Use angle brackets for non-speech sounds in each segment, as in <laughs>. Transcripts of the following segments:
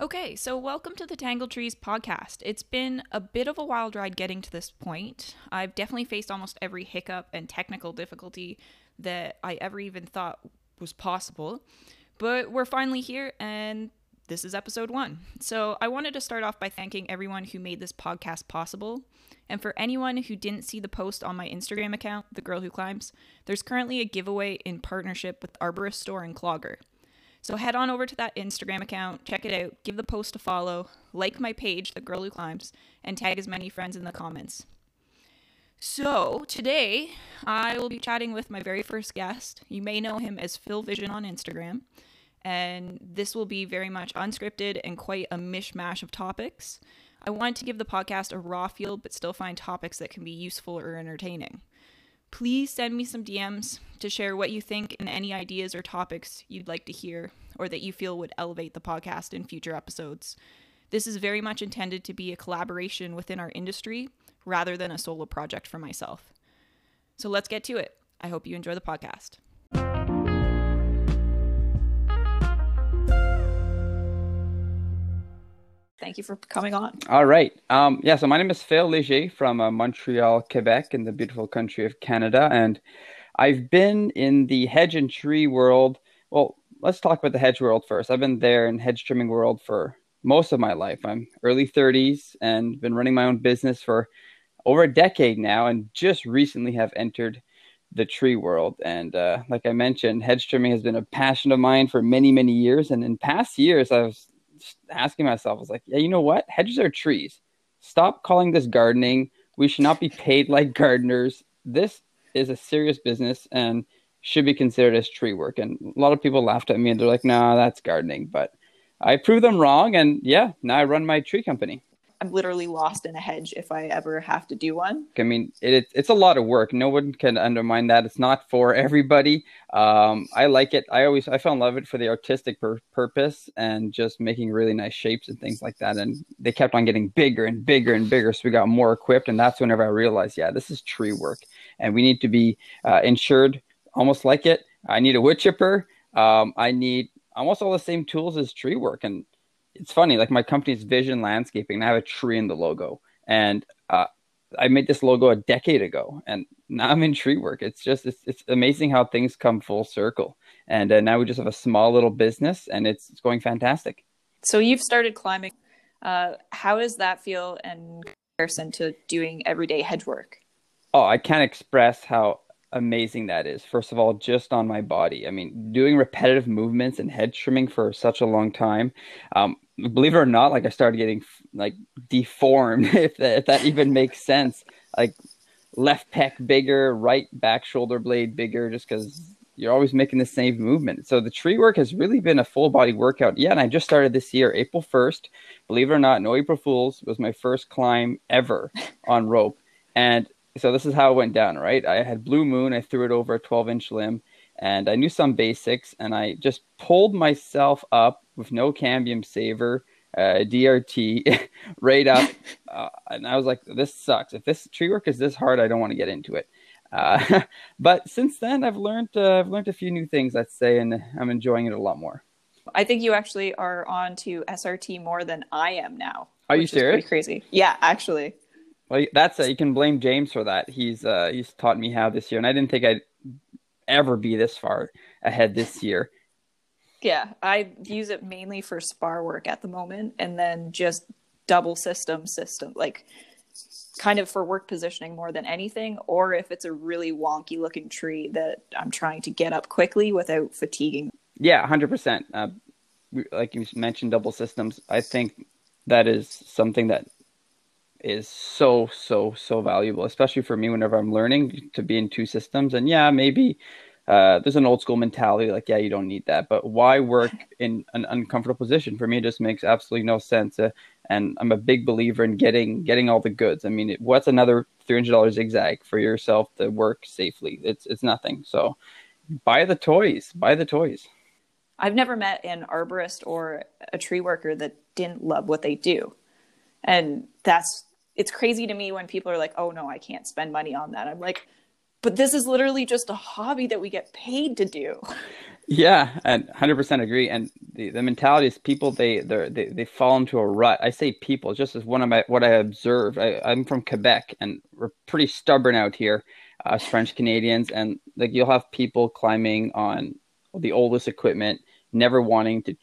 Okay, so welcome to the Tangled Trees podcast. It's been a bit of a wild ride getting to this point. I've definitely faced almost every hiccup and technical difficulty that I ever even thought was possible. But we're finally here, and this is episode one. So I wanted to start off by thanking everyone who made this podcast possible. And for anyone who didn't see the post on my Instagram account, The Girl Who Climbs, there's currently a giveaway in partnership with Arborist Store in Clogger. So head on over to that Instagram account, check it out, give the post a follow, like my page, The Girl Who Climbs, and tag as many friends in the comments. So today I will be chatting with my very first guest. You may know him as Phil Vision on Instagram, and this will be very much unscripted and quite a mishmash of topics. I wanted to give the podcast a raw feel, but still find topics that can be useful or entertaining. Please send me some DMs to share what you think and any ideas or topics you'd like to hear or that you feel would elevate the podcast in future episodes. This is very much intended to be a collaboration within our industry rather than a solo project for myself. So let's get to it. I hope you enjoy the podcast. Thank you for coming on. All right. Um, yeah, so my name is Phil Leger from uh, Montreal, Quebec, in the beautiful country of Canada. And I've been in the hedge and tree world. Well, let's talk about the hedge world first. I've been there in hedge trimming world for most of my life. I'm early 30s and been running my own business for over a decade now and just recently have entered the tree world. And uh, like I mentioned, hedge trimming has been a passion of mine for many, many years. And in past years, I was asking myself, I was like, yeah, you know what? Hedges are trees. Stop calling this gardening. We should not be paid like gardeners. This is a serious business and should be considered as tree work. And a lot of people laughed at me and they're like, no, nah, that's gardening. But I proved them wrong. And yeah, now I run my tree company. I'm literally lost in a hedge if I ever have to do one. I mean, it, it's a lot of work. No one can undermine that. It's not for everybody. Um, I like it. I always I fell in love with it for the artistic pur- purpose and just making really nice shapes and things like that. And they kept on getting bigger and bigger and bigger, so we got more equipped. And that's whenever I realized, yeah, this is tree work, and we need to be uh, insured almost like it. I need a wood chipper. Um, I need almost all the same tools as tree work, and it's funny, like my company's Vision Landscaping, and I have a tree in the logo. And uh, I made this logo a decade ago, and now I'm in tree work. It's just it's, it's amazing how things come full circle. And uh, now we just have a small little business, and it's, it's going fantastic. So you've started climbing. Uh, how does that feel in comparison to doing everyday hedge work? Oh, I can't express how amazing that is. First of all, just on my body. I mean, doing repetitive movements and head trimming for such a long time. Um, believe it or not, like I started getting like deformed, <laughs> if that, if that even makes sense. Like left pec bigger, right back shoulder blade bigger, just because you're always making the same movement. So the tree work has really been a full body workout. Yeah, and I just started this year, April 1st. Believe it or not, no April Fools was my first climb ever on rope. And so this is how it went down, right? I had Blue Moon, I threw it over a 12 inch limb, and I knew some basics, and I just pulled myself up with no cambium saver, uh, DRT, <laughs> right up, <laughs> uh, and I was like, "This sucks. If this tree work is this hard, I don't want to get into it." Uh, <laughs> but since then, I've learned uh, I've learned a few new things, let's say, and I'm enjoying it a lot more. I think you actually are on to SRT more than I am now. Are you serious? crazy. Yeah, actually. Well, that's a, you can blame James for that. He's uh, he's taught me how this year, and I didn't think I'd ever be this far ahead this year. Yeah, I use it mainly for spar work at the moment, and then just double system system like kind of for work positioning more than anything, or if it's a really wonky looking tree that I'm trying to get up quickly without fatiguing. Yeah, hundred uh, percent. Like you mentioned, double systems. I think that is something that is so so so valuable especially for me whenever i'm learning to be in two systems. And yeah maybe uh, there's an old school mentality like yeah you don't need that. But why work <laughs> in an uncomfortable position? For me it just makes absolutely no sense uh, and i'm a big believer in getting getting all the goods. I mean it, what's another $300 zigzag for yourself to work safely? It's it's nothing. So buy the toys buy the toys. I've never met an arborist or a tree worker that didn't love what they do. And that's it's crazy to me when people are like, "Oh no, I can't spend money on that." I'm like, "But this is literally just a hobby that we get paid to do." Yeah, and 100% agree. And the, the mentality is people they they they fall into a rut. I say people just as one of my what I observed. I, I'm from Quebec, and we're pretty stubborn out here, as French Canadians, and like you'll have people climbing on the oldest equipment, never wanting to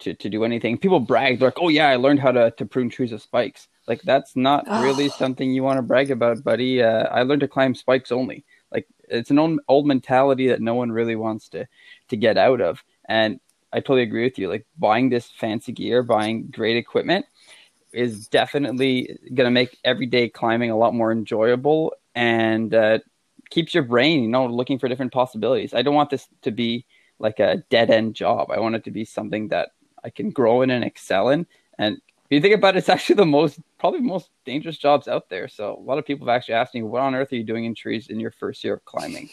to, to do anything. People brag, they're like, "Oh yeah, I learned how to to prune trees with spikes." Like that's not oh. really something you want to brag about, buddy. Uh, I learned to climb spikes only. Like it's an old, old mentality that no one really wants to to get out of. And I totally agree with you. Like buying this fancy gear, buying great equipment is definitely going to make everyday climbing a lot more enjoyable and uh, keeps your brain, you know, looking for different possibilities. I don't want this to be like a dead end job. I want it to be something that I can grow in and excel in. And if you think about it, it's actually the most, probably most dangerous jobs out there. So a lot of people have actually asked me, what on earth are you doing in trees in your first year of climbing?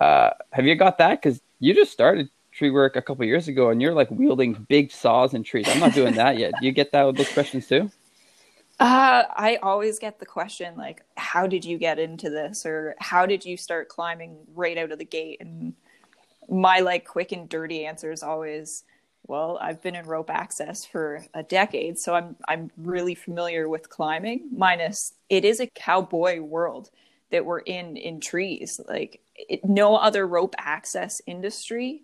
Uh, have you got that? Because you just started tree work a couple years ago and you're like wielding big saws and trees. I'm not doing that yet. Do you get that with those questions too? Uh, I always get the question like, how did you get into this? Or how did you start climbing right out of the gate? And my like quick and dirty answer is always, well, I've been in rope access for a decade, so I'm I'm really familiar with climbing. Minus, it is a cowboy world that we're in in trees. Like it, no other rope access industry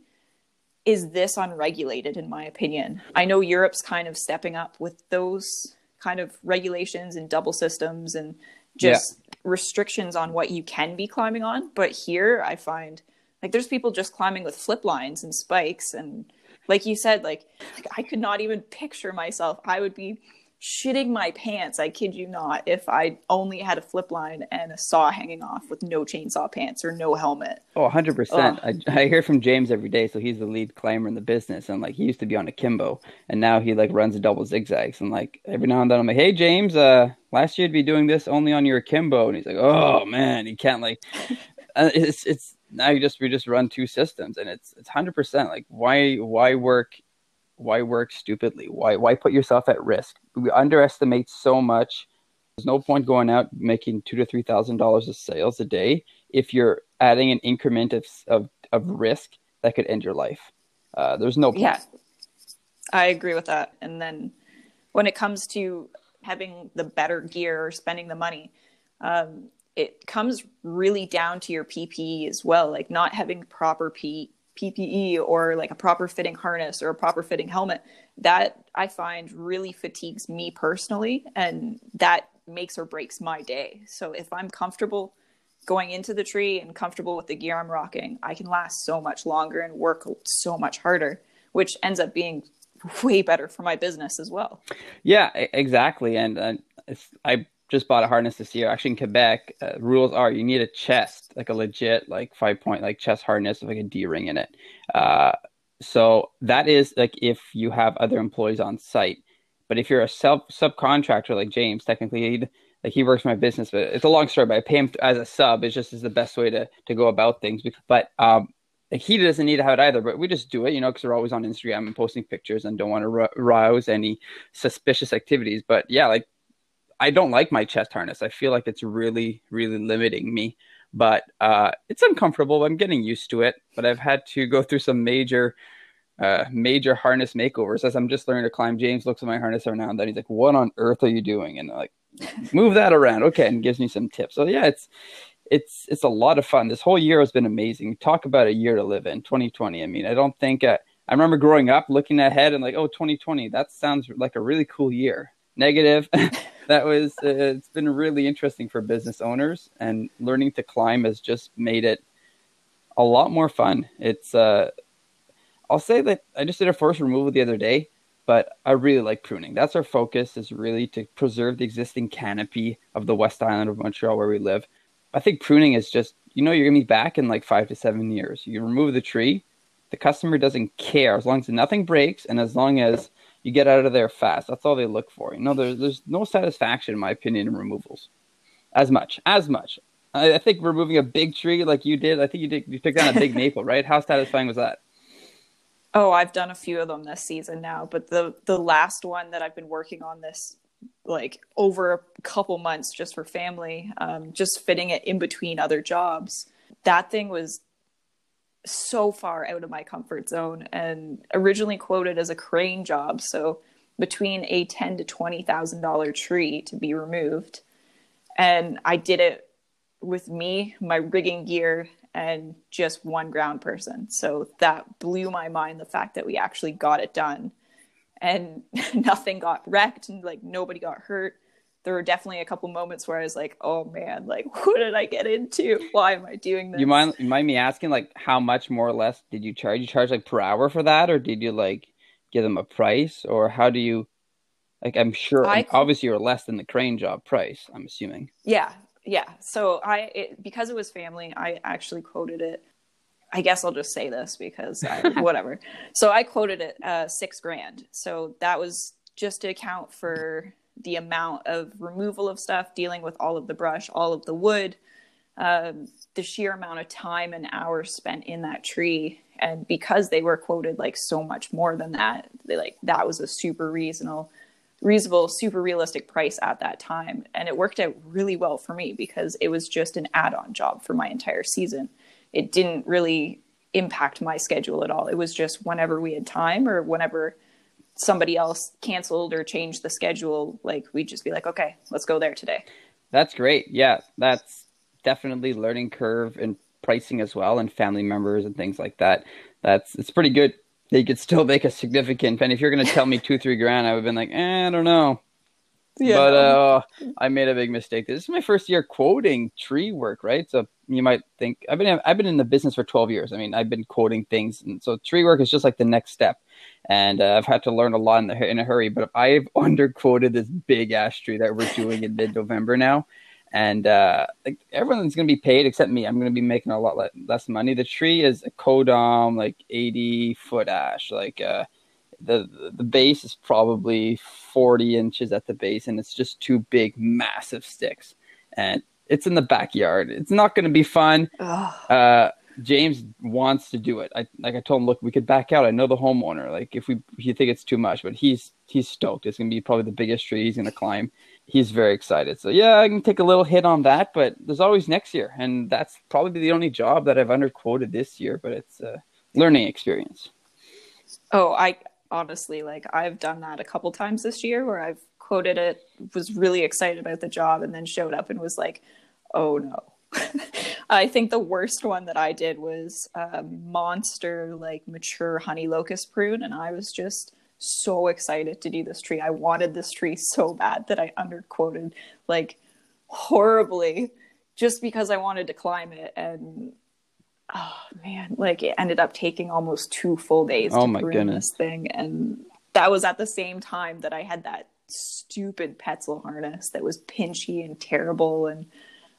is this unregulated, in my opinion. I know Europe's kind of stepping up with those kind of regulations and double systems and just yeah. restrictions on what you can be climbing on. But here, I find like there's people just climbing with flip lines and spikes and like you said like, like i could not even picture myself. I would be shitting my pants. I kid you not if i only had a flip line and a saw hanging off with no chainsaw pants or no helmet. Oh 100% I, I hear from james every day so he's the lead climber in the business and like he used to be on a kimbo and now he like runs a double zigzags and like every now and then i'm like hey james uh last year you'd be doing this only on your kimbo and he's like oh man he can't like it's it's now you just we just run two systems and it's it's hundred percent like why why work why work stupidly? Why why put yourself at risk? We underestimate so much. There's no point going out making two to three thousand dollars of sales a day if you're adding an increment of of, of risk that could end your life. Uh, there's no point. yeah i agree with that. And then when it comes to having the better gear or spending the money um, it comes really down to your PPE as well, like not having proper P- PPE or like a proper fitting harness or a proper fitting helmet. That I find really fatigues me personally, and that makes or breaks my day. So if I'm comfortable going into the tree and comfortable with the gear I'm rocking, I can last so much longer and work so much harder, which ends up being way better for my business as well. Yeah, exactly. And uh, I just bought a harness this year. Actually, in Quebec, uh, rules are you need a chest, like a legit, like five point, like chest harness with like a D ring in it. Uh, so that is like if you have other employees on site. But if you're a self subcontractor like James, technically, he like he works my business, but it's a long story. But I pay him as a sub. It's just is the best way to to go about things. But um, like he doesn't need to have it either, but we just do it, you know, because we're always on Instagram and posting pictures and don't want to rouse any suspicious activities. But yeah, like I don't like my chest harness. I feel like it's really, really limiting me. But uh, it's uncomfortable. I'm getting used to it. But I've had to go through some major, uh, major harness makeovers as I'm just learning to climb. James looks at my harness every now and then. He's like, "What on earth are you doing?" And I'm like, move that around, okay, and gives me some tips. So yeah, it's it's it's a lot of fun. This whole year has been amazing. Talk about a year to live in, 2020. I mean, I don't think uh, I remember growing up looking ahead and like, oh, 2020, that sounds like a really cool year. Negative. <laughs> that was uh, it's been really interesting for business owners and learning to climb has just made it a lot more fun. It's uh i'll say that i just did a forest removal the other day but i really like pruning. That's our focus is really to preserve the existing canopy of the west island of montreal where we live. I think pruning is just you know you're gonna be back in like five to seven years. You remove the tree the customer doesn't care. As long as nothing breaks and as long as you get out of there fast. That's all they look for. You know, there's there's no satisfaction, in my opinion, in removals. As much, as much. I, I think removing a big tree like you did. I think you did. You took down a big <laughs> maple, right? How satisfying was that? Oh, I've done a few of them this season now, but the the last one that I've been working on this like over a couple months just for family, um, just fitting it in between other jobs. That thing was so far out of my comfort zone and originally quoted as a crane job. So between a ten to twenty thousand dollar tree to be removed. And I did it with me, my rigging gear, and just one ground person. So that blew my mind the fact that we actually got it done. And <laughs> nothing got wrecked and like nobody got hurt there were definitely a couple moments where I was like, "Oh man, like <laughs> what did I get into? Why am I doing this?" You mind you mind me asking like how much more or less did you charge? You charge like per hour for that, or did you like give them a price, or how do you? Like I'm sure, I, obviously, you're less than the crane job price. I'm assuming. Yeah, yeah. So I it, because it was family, I actually quoted it. I guess I'll just say this because I, <laughs> whatever. So I quoted it uh, six grand. So that was just to account for the amount of removal of stuff, dealing with all of the brush, all of the wood, um, the sheer amount of time and hours spent in that tree. And because they were quoted like so much more than that, they like that was a super reasonable, reasonable, super realistic price at that time. And it worked out really well for me because it was just an add-on job for my entire season. It didn't really impact my schedule at all. It was just whenever we had time or whenever somebody else canceled or changed the schedule, like we'd just be like, okay, let's go there today. That's great. Yeah, that's definitely learning curve and pricing as well, and family members and things like that. That's it's pretty good. They could still make a significant. And if you're going to tell me two, three grand, I would have been like, eh, I don't know. Yeah. But uh, I made a big mistake. This is my first year quoting tree work, right? So you might think I've been I've been in the business for 12 years. I mean, I've been quoting things, and so tree work is just like the next step. And uh, I've had to learn a lot in, the, in a hurry. But I've <laughs> underquoted this big ash tree that we're doing in mid November now, and uh, like everyone's going to be paid except me. I'm going to be making a lot less money. The tree is a codom, like 80 foot ash, like. Uh, the the base is probably 40 inches at the base and it's just two big massive sticks and it's in the backyard it's not going to be fun uh, james wants to do it. I like i told him look we could back out. I know the homeowner. Like if we you think it's too much but he's he's stoked. It's to be probably the biggest tree he's to climb. He's very excited. So yeah i can take a little hit on that but there's always next year and that's probably the only job that i've underquoted this year but it's a learning experience. Oh, I honestly like i've done that a couple times this year where i've quoted it was really excited about the job and then showed up and was like oh no <laughs> i think the worst one that i did was a monster like mature honey locust prune and i was just so excited to do this tree i wanted this tree <laughs> so bad that i underquoted like horribly just because i wanted to climb it and oh man, like it ended up taking almost two full days oh to my goodness. this thing, and that was at the same time that I had that stupid Petzl harness that was pinchy and terrible, and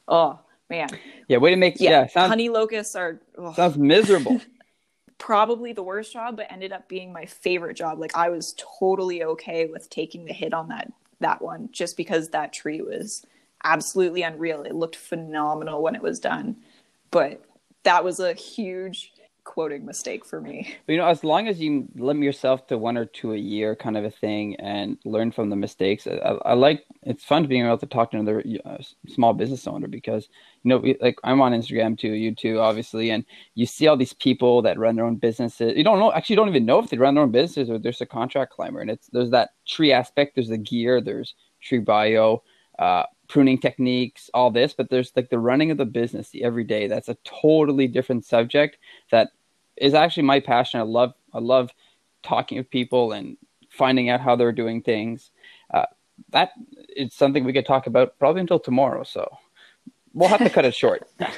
oh man, yeah, way to make yeah, yeah sounds, honey locusts are oh. sounds miserable. <laughs> Probably the worst job, but ended up being my favorite job. Like I was totally okay with taking the hit on that that one, just because that tree was absolutely unreal. It looked phenomenal when it was done, but that was a huge quoting mistake for me. But, you know, as long as you limit yourself to one or two a year, kind of a thing, and learn from the mistakes, I, I like. It's fun being able to talk to another uh, small business owner because you know, like I'm on Instagram too, you too, obviously, and you see all these people that run their own businesses. You don't know, actually, you don't even know if they run their own businesses or there's a contract climber, and it's there's that tree aspect, there's the gear, there's tree bio. Uh, pruning techniques, all this, but there's like the running of the business, the everyday. That's a totally different subject that is actually my passion. I love I love talking with people and finding out how they're doing things. Uh, that is something we could talk about probably until tomorrow. So we'll have to cut it short. <laughs> <laughs>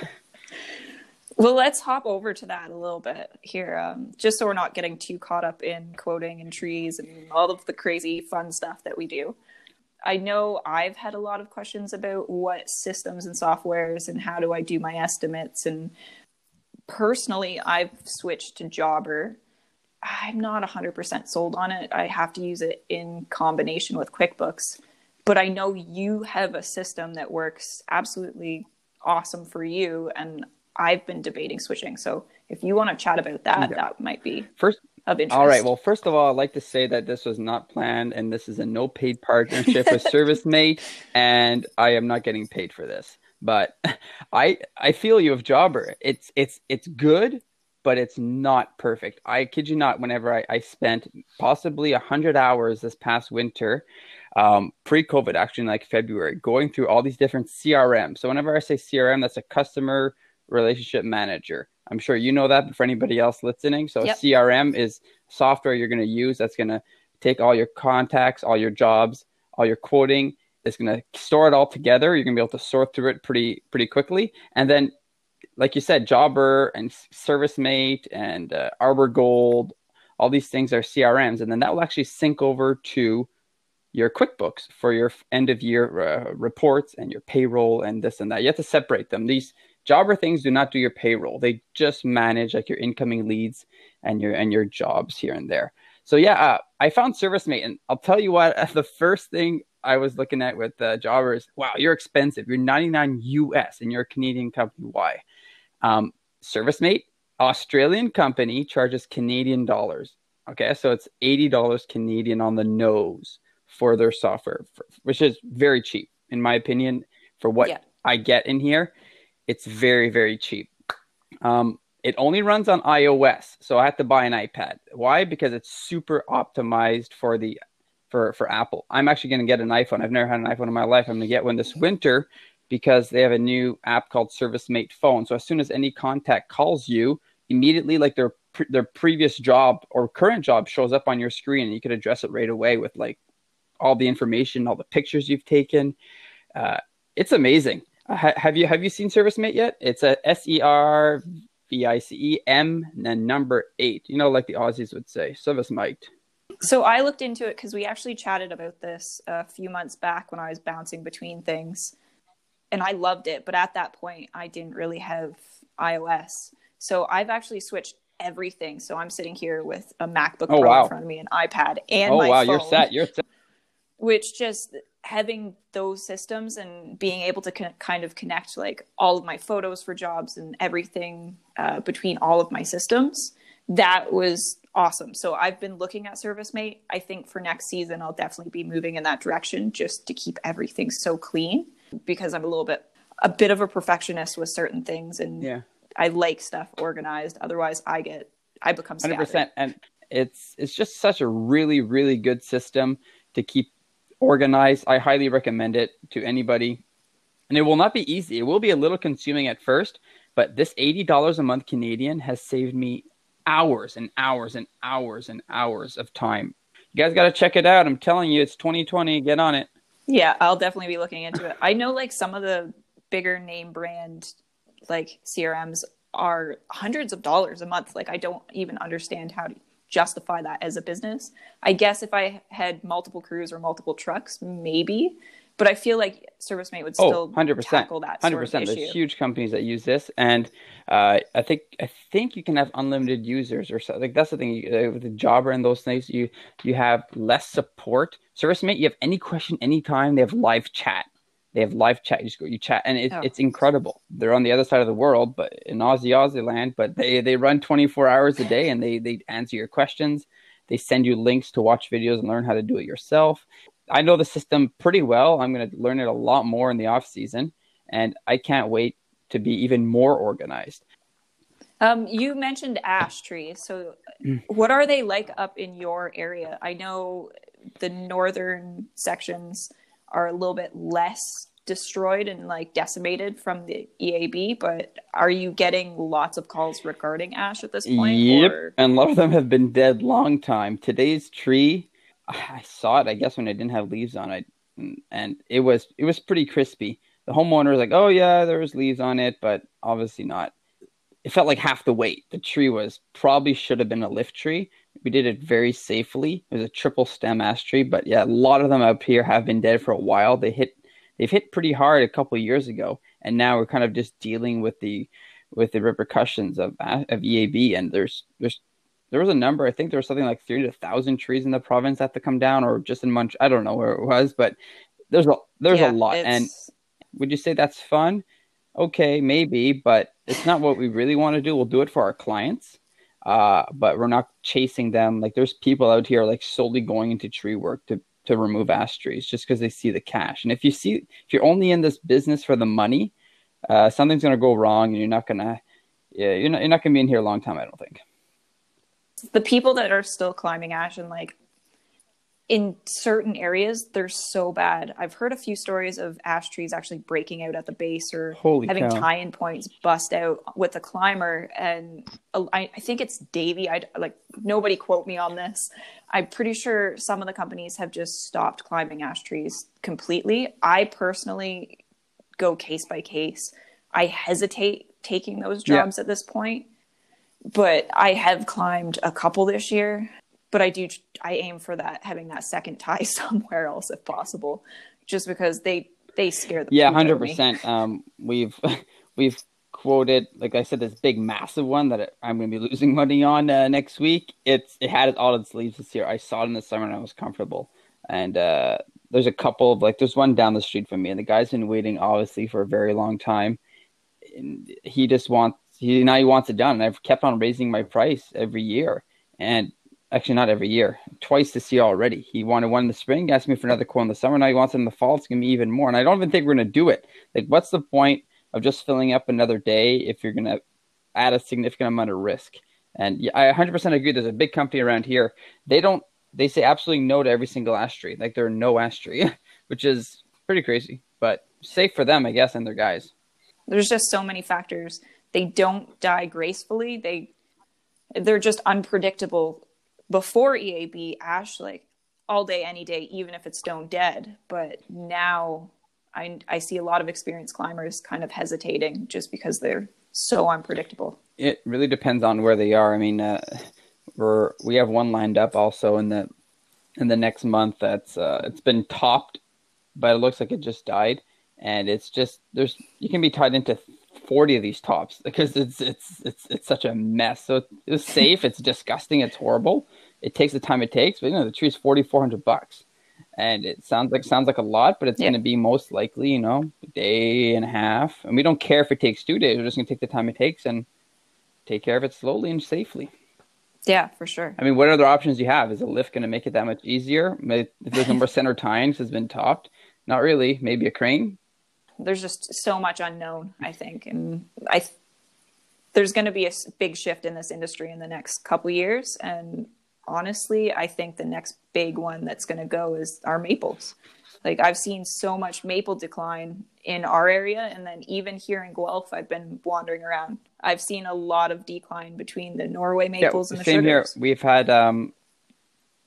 Well, let's hop over to that a little bit here, um, just so we're not getting too caught up in quoting and trees and all of the crazy fun stuff that we do. I know I've had a lot of questions about what systems and softwares and how do I do my estimates. And personally, I've switched to Jobber. I'm not 100% sold on it. I have to use it in combination with QuickBooks. But I know you have a system that works absolutely awesome for you. And I've been debating switching. So if you want to chat about that, yeah. that might be first of interest. All right. Well, first of all, I'd like to say that this was not planned and this is a no paid partnership with ServiceM8, and I am not getting paid for this. But <laughs> I I feel you of Jobber. It's it's it's good, but it's not perfect. I kid you not, whenever I, I spent possibly 100 hours this past winter, um, pre COVID, actually, like February, going through all these different CRM. So, whenever I say CRM, that's a customer relationship manager. I'm sure you know that, but for anybody else listening, so yep. CRM is software you're going to use that's going to take all your contacts, all your jobs, all your quoting. It's going to store it all together. You're going to be able to sort through it pretty pretty quickly, and then like you said, Jobber and ServiceM8 and uh, Arbor Gold, all these things are CRMs, and then that will actually sync over to your QuickBooks for your end of year uh, reports and your payroll and this and that. You have to separate them. These Jobber things do not do your payroll; they just manage like your incoming leads and your and your jobs here and there. So yeah, uh, I found ServiceM8, and I'll tell you what. <laughs> The first thing I was looking at with uh, Jobber is, wow, you're expensive. You're 99 US, and you're a Canadian company. Why? Um, ServiceM8, Australian company, charges Canadian dollars. Okay, so it's eighty dollars Canadian on the nose for their software, which is very cheap in my opinion for what yeah. I get in here. It's very very cheap. Um, it only runs on iOS, so I have to buy an iPad. Why? Because it's super optimized for the for for Apple. I'm actually going to get an iPhone. I've never had an iPhone in my life. I'm going to get one this winter because they have a new app called ServiceM8 Phone. So as soon as any contact calls you, immediately like their their previous job or current job shows up on your screen, and you can address it right away with like all the information, all the pictures you've taken. Uh, it's amazing. Ha- have you have you seen ServiceM8 yet? It's a S E R V I C E M and then number eight. You know, like the Aussies would say, ServiceM8. So I looked into it because we actually chatted about this a few months back when I was bouncing between things and I loved it. But at that point, I didn't really have iOS. So I've actually switched everything. So I'm sitting here with a MacBook oh, Pro wow. in front of me, an iPad, and oh, my wow, phone, you're set. You're set. Which just having those systems and being able to con- kind of connect like all of my photos for jobs and everything uh, between all of my systems, that was awesome. So I've been looking at ServiceM8. I think for next season, I'll definitely be moving in that direction just to keep everything so clean because I'm a little bit a bit of a perfectionist with certain things and yeah. I like stuff organized. Otherwise I get I become hundred percent and it's it's just such a really, really good system to keep organized. I highly recommend it to anybody. And it will not be easy. It will be a little consuming at first, but this $80 a month Canadian has saved me hours and hours and hours and hours of time. You guys got to check it out. I'm telling you, it's 2020. Get on it. Yeah, I'll definitely be looking into it. I know like some of the bigger name brand like CRMs are hundreds of dollars a month. Like I don't even understand how to justify that as a business. I guess if I had multiple crews or multiple trucks, maybe, but I feel like ServiceM8 would oh, still oh, 100%, tackle that 100%. Sort of There's huge companies that use this, and uh, I think I think you can have unlimited users or so. Like that's the thing uh, with the Jobber and those things. You you have less support. ServiceM8, you have any question anytime. They have live chat. They have live chat. You just go, you chat, and it, oh. it's incredible. They're on the other side of the world, but in Aussie Aussie land. But they they run 24 hours a day, and they they answer your questions. They send you links to watch videos and learn how to do it yourself. I know the system pretty well. I'm going to learn it a lot more in the off season, and I can't wait to be even more organized. Um, you mentioned ash trees. So, mm. what are they like up in your area? I know the northern sections are a little bit less destroyed and like decimated from the EAB, but are you getting lots of calls regarding ash at this point? Yep, or? and a lot of them have been dead long time. Today's tree I saw it, I guess, when it didn't have leaves on it, and it was it was pretty crispy. The homeowner was like, "Oh yeah, there was leaves on it, but obviously not." It felt like half the weight. The tree was probably should have been a lift tree. We did it very safely. It was a triple stem ash tree, but yeah, a lot of them up here have been dead for a while. They hit they've hit pretty hard a couple years ago, and now we're kind of just dealing with the with the repercussions of uh, of EAB. And there's there's there was a number. I think there was something like three to thousand trees in the province that have to come down, or just in Munch. I don't know where it was, but there's a there's yeah, a lot. It's... And would you say that's fun? Okay, maybe, but it's not what we really want to do. We'll do it for our clients, uh, but we're not chasing them. Like there's people out here like solely going into tree work to to remove ash trees just because they see the cash. And if you see if you're only in this business for the money, uh, something's gonna go wrong, and you're not gonna yeah, you're not you're not gonna be in here a long time. I don't think. The people that are still climbing ash and like in certain areas they're so bad. I've heard a few stories of ash trees actually breaking out at the base or Holy having cow. tie-in points bust out with a climber. And I, I think it's Davey. I like nobody quote me on this. I'm pretty sure some of the companies have just stopped climbing ash trees completely. I personally go case by case. I hesitate taking those Yeah. jobs at this point, but I have climbed a couple this year. But I do, I aim for that having that second tie <laughs> somewhere else if possible, just because they they scare the Yeah, hundred percent. <laughs> Um, we've <laughs> we've quoted, like I said, this big, massive one that I'm going to be losing money on uh, next week. It's it had it all its leaves this year. I saw it in the summer and I was comfortable. And uh, there's a couple of like, there's one down the street from me, and the guy's been waiting obviously for a very long time. And he just wants he now he wants it done. And I've kept on raising my price every year, and actually not every year, twice this year already. He wanted one in the spring, asked me for another quote in the summer. Now he wants it in the fall. It's gonna be even more. And I don't even think we're gonna do it. Like, what's the point of just filling up another day if you're gonna add a significant amount of risk? And I 100% agree. There's a big company around here. They don't. They say absolutely no to every single ash tree. Like there are no ash tree, <laughs> which is pretty crazy. But safe for them, I guess, and their guys. There's just so many factors. They don't die gracefully. They they're just unpredictable. Before EAB, ash like all day, any day, even if it's stone dead. But now I I see a lot of experienced climbers kind of hesitating just because they're so unpredictable. It really depends on where they are. I mean, uh, we're we have one lined up also in the in the next month. That's uh, it's been topped, but it looks like it just died, and it's just there's you can be tied into forty of these tops because it's it's it's it's such a mess. So it's <laughs> safe. it's disgusting. It's horrible. It takes the time it takes, but you know the tree's forty four hundred bucks. And it sounds like sounds like a lot, but it's Yeah. going to be most likely, you know, a day and a half. And we don't care if it takes two days. We're just going to take the time it takes and take care of it slowly and safely. Yeah, for sure. I mean, what other options do you have? Is a lift going to make it that much easier? If there's no <laughs> more center tines has been topped, not really. Maybe a crane. There's just so much unknown, I think, and I th- there's going to be a big shift in this industry in the next couple years. And honestly, I think the next big one that's going to go is our maples. Like I've seen so much maple decline in our area, and then even here in Guelph, I've been wandering around. I've seen a lot of decline between the Norway maples and the same sugars. here. We've had um,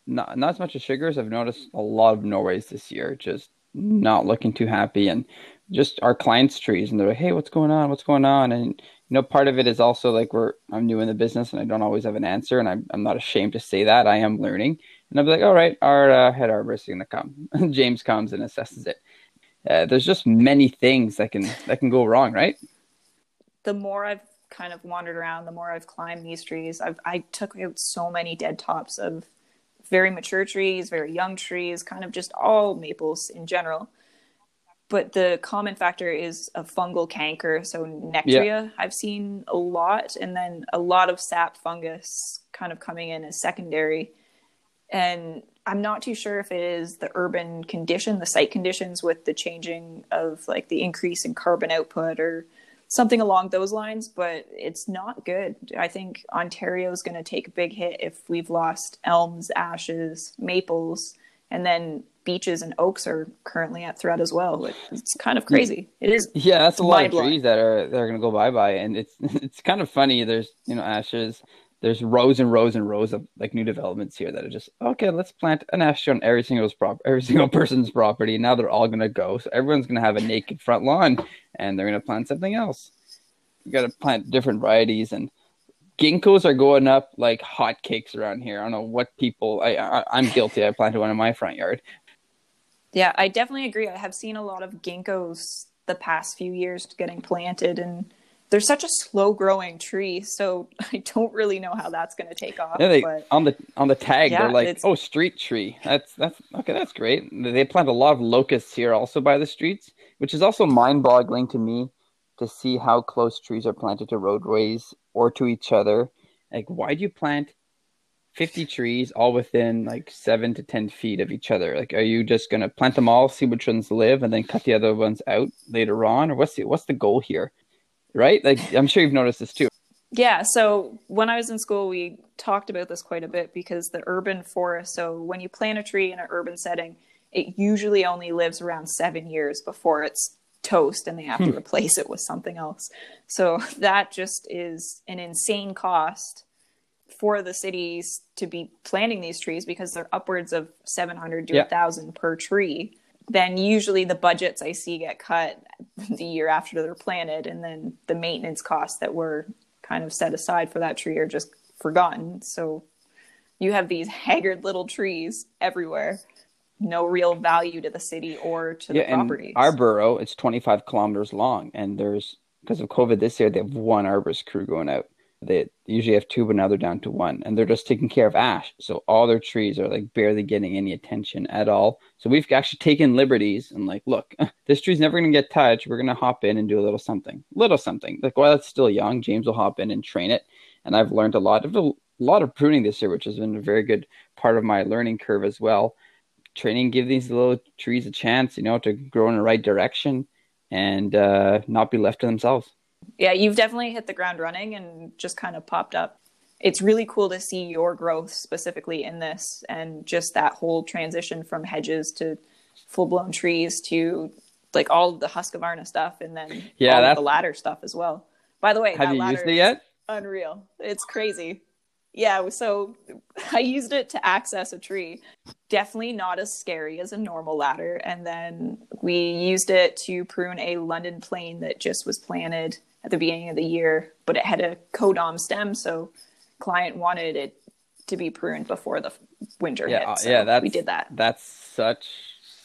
not not as much as sugars. I've noticed a lot of Norways this year, just not looking too happy, and just our clients' trees, and they're like, "Hey, what's going on? What's going on?" And you know, part of it is also like we're I'm new in the business, and I don't always have an answer, and I'm I'm not ashamed to say that I am learning, and I'll be like, "All right, our uh, head arborist is going to come." <laughs> James comes and assesses it. Uh, there's just many things that can that can go wrong, right? the more I've kind of wandered around, the more I've climbed these trees, I've I took out so many dead tops of very mature trees, very young trees, kind of just all maples in general. But the common factor is a fungal canker, so nectria. I've seen a lot, and then a lot of sap fungus kind of coming in as secondary. And I'm not too sure if it is the urban condition, the site conditions with the changing of like the increase in carbon output or something along those lines, but it's not good. I think Ontario is going to take a big hit if we've lost elms, ashes, maples, and then beeches and oaks are currently at threat as well. It's kind of crazy. It is. Yeah, that's a lot of trees that are that are gonna go bye bye, and it's <laughs> it's kind of funny. There's you know ashes. There's rows and rows and rows of like new developments here that are just okay. Let's plant an ash tree on every single prop every <laughs> single person's property. Now they're all gonna go, so everyone's gonna have a naked front lawn, and they're gonna plant something else. We gotta plant different varieties, and ginkgos are going up like hotcakes around here. I don't know what people. I, I I'm guilty. I planted one in my front yard. Yeah, I definitely agree. I have seen a lot of ginkgos the past few years getting planted, and they're such a slow growing tree. So <laughs> I don't really know how that's going to take off. Yeah, they but on the on the tag Yeah, they're like, it's- "Oh, street tree." That's that's okay. That's great. They plant a lot of locusts here also by the streets, which is also mind-boggling to me to see how close trees are planted to roadways or to each other. Like, why do you plant fifty trees all within like seven to ten feet of each other? Like, are you just gonna plant them all, see which ones live, and then cut the other ones out later on, or what's the what's the goal here? Right? Like, I'm sure you've noticed this too. Yeah, so when I was in school, we talked about this quite a bit because the urban forest, so when you plant a tree in an urban setting, it usually only lives around seven years before it's toast and they have to hmm. replace it with something else. So <laughs> that just is an insane cost for the cities to be planting these trees because they're upwards of 700 to yeah. 1000 per tree then usually the budgets i see get cut the year after they're planted and then the maintenance costs that were kind of set aside for that tree are just forgotten. So you have these <laughs> haggard little trees everywhere. No real value to the city or to yeah, the property our borough it's 25 kilometers long and there's because of covid this year they have one arborist crew going out they usually have two, but now they're down to one, and they're just taking care of ash. So all their trees are like barely getting any attention at all. So we've actually taken liberties and like, look, <laughs> this tree's never going to get touched. We're going to hop in and do a little something, little something. Like while it's still young, James will hop in and train it. And I've learned a lot of a lot of pruning this year, which has been a very good part of my learning curve as well. Training give these little trees a chance, you know, to grow in the right direction and uh, not be left to themselves yeah, you've definitely hit the ground running and just kind of popped up. It's really cool to see your growth specifically in this and just that whole transition from hedges to full blown trees to like all the Husqvarna stuff and then yeah, all the ladder stuff as well. By the way, have you used it yet? Unreal. It's crazy. Yeah, so <laughs> I used it to access a tree. Definitely not as scary as a normal ladder. And then we used it to prune a London plane that just was planted at the beginning of the year, but it had a codom stem, so client wanted it to be pruned before the winter yeah, hit. Uh, so yeah, that's, we did that. That's such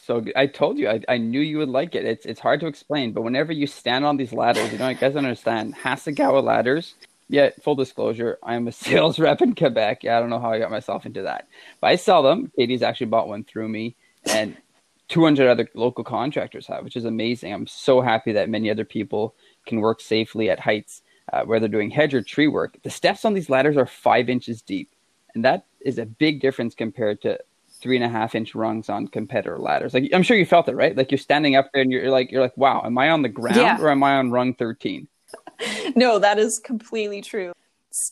so good. I told you, I, I knew you would like it. It's it's hard to explain, but whenever you stand on these ladders, you know, you guys understand Hasegawa ladders. Yeah, full disclosure, I'm a <laughs> sales rep in Quebec. Yeah, I don't know how I got myself into that, but I sell them. Katie's actually bought one through me, and 200 other local contractors have, which is amazing. I'm so happy that many other people can work safely at heights uh, where they're doing hedge or tree work. The steps on these ladders are five inches deep, and that is a big difference compared to three and a half inch rungs on competitor ladders. Like I'm sure you felt it, right? Like you're standing up there and you're, like, you're like, wow, am I on the ground yeah. or am I on rung 13? <laughs> no, that is completely true.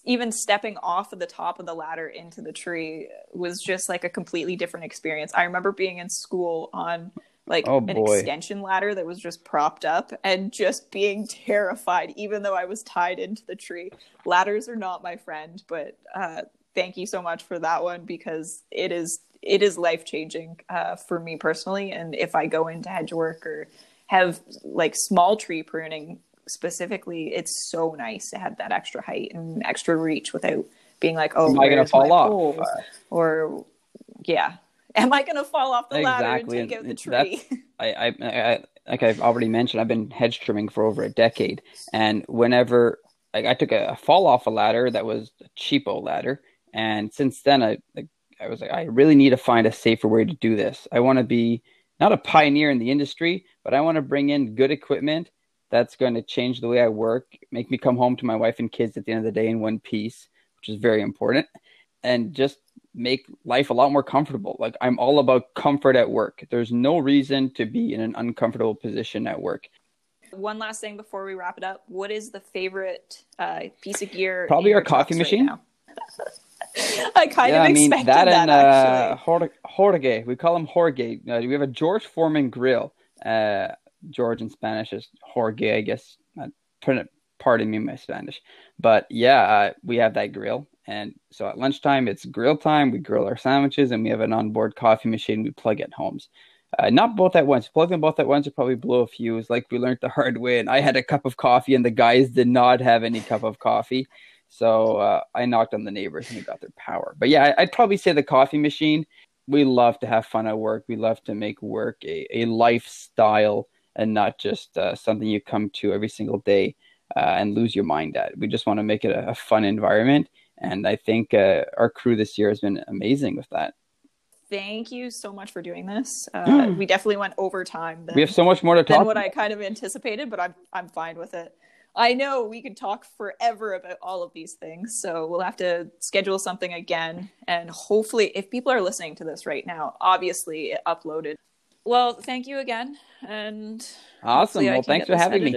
Even stepping off of the top of the ladder into the tree was just like a completely different experience. I remember being in school on like oh, an extension ladder that was just propped up and just being <laughs> terrified even though i was tied into the tree. Ladders are not my friend but uh, thank you so much for that one because it is it is life changing uh, for me personally. And if i go into hedge work or have like small tree pruning specifically it's so nice to have that extra height and extra reach without being like oh am i gonna fall off uh. or yeah <laughs> am I going to fall off the exactly. ladder and take out the tree? I, I, I, like I've already mentioned, I've been hedge trimming for over a decade, and whenever like, I took a, a fall off a ladder that was a cheapo ladder, and since then I, like, I was like, I really need to find a safer way to do this. I want to be not a pioneer in the industry, but I want to bring in good equipment that's going to change the way I work, make me come home to my wife and kids at the end of the day in one piece, which is very important, and just make life a lot more comfortable. Like I'm all about comfort at work. There's no reason to be in an uncomfortable position at work. One last thing before we wrap it up. What is the favorite uh, piece of gear? Probably our coffee machine. Right <laughs> I kind yeah, of I mean, expected that. And that, uh, Jorge, we call him Jorge. Uh, we have a George Foreman grill. Uh, George in Spanish is Jorge, I guess. Pardon me my Spanish, but yeah, uh, we have that grill and so at lunchtime, it's grill time. We grill our sandwiches, and we have an onboard coffee machine we plug at homes. Uh, not both at once. Plug them both at once would probably blow a fuse, like we learned the hard way. And I had a cup of coffee, and the guys did not have any cup of coffee. So uh, I knocked on the neighbors, and we got their power. But yeah, I'd probably say the coffee machine. We love to have fun at work. We love to make work a, a lifestyle and not just uh, something you come to every single day uh, and lose your mind at. We just want to make it a, a fun environment and I think uh, our crew this year has been amazing with that. Thank you so much for doing this. Uh, we definitely went over time. Than, we have so much more to talk. Than what I kind of anticipated, but I'm I'm fine with it. I know we could talk forever about all of these things, so we'll have to schedule something again. And hopefully, if people are listening to this right now, obviously it uploaded. Well, thank you again, and awesome. Well, thanks for having me.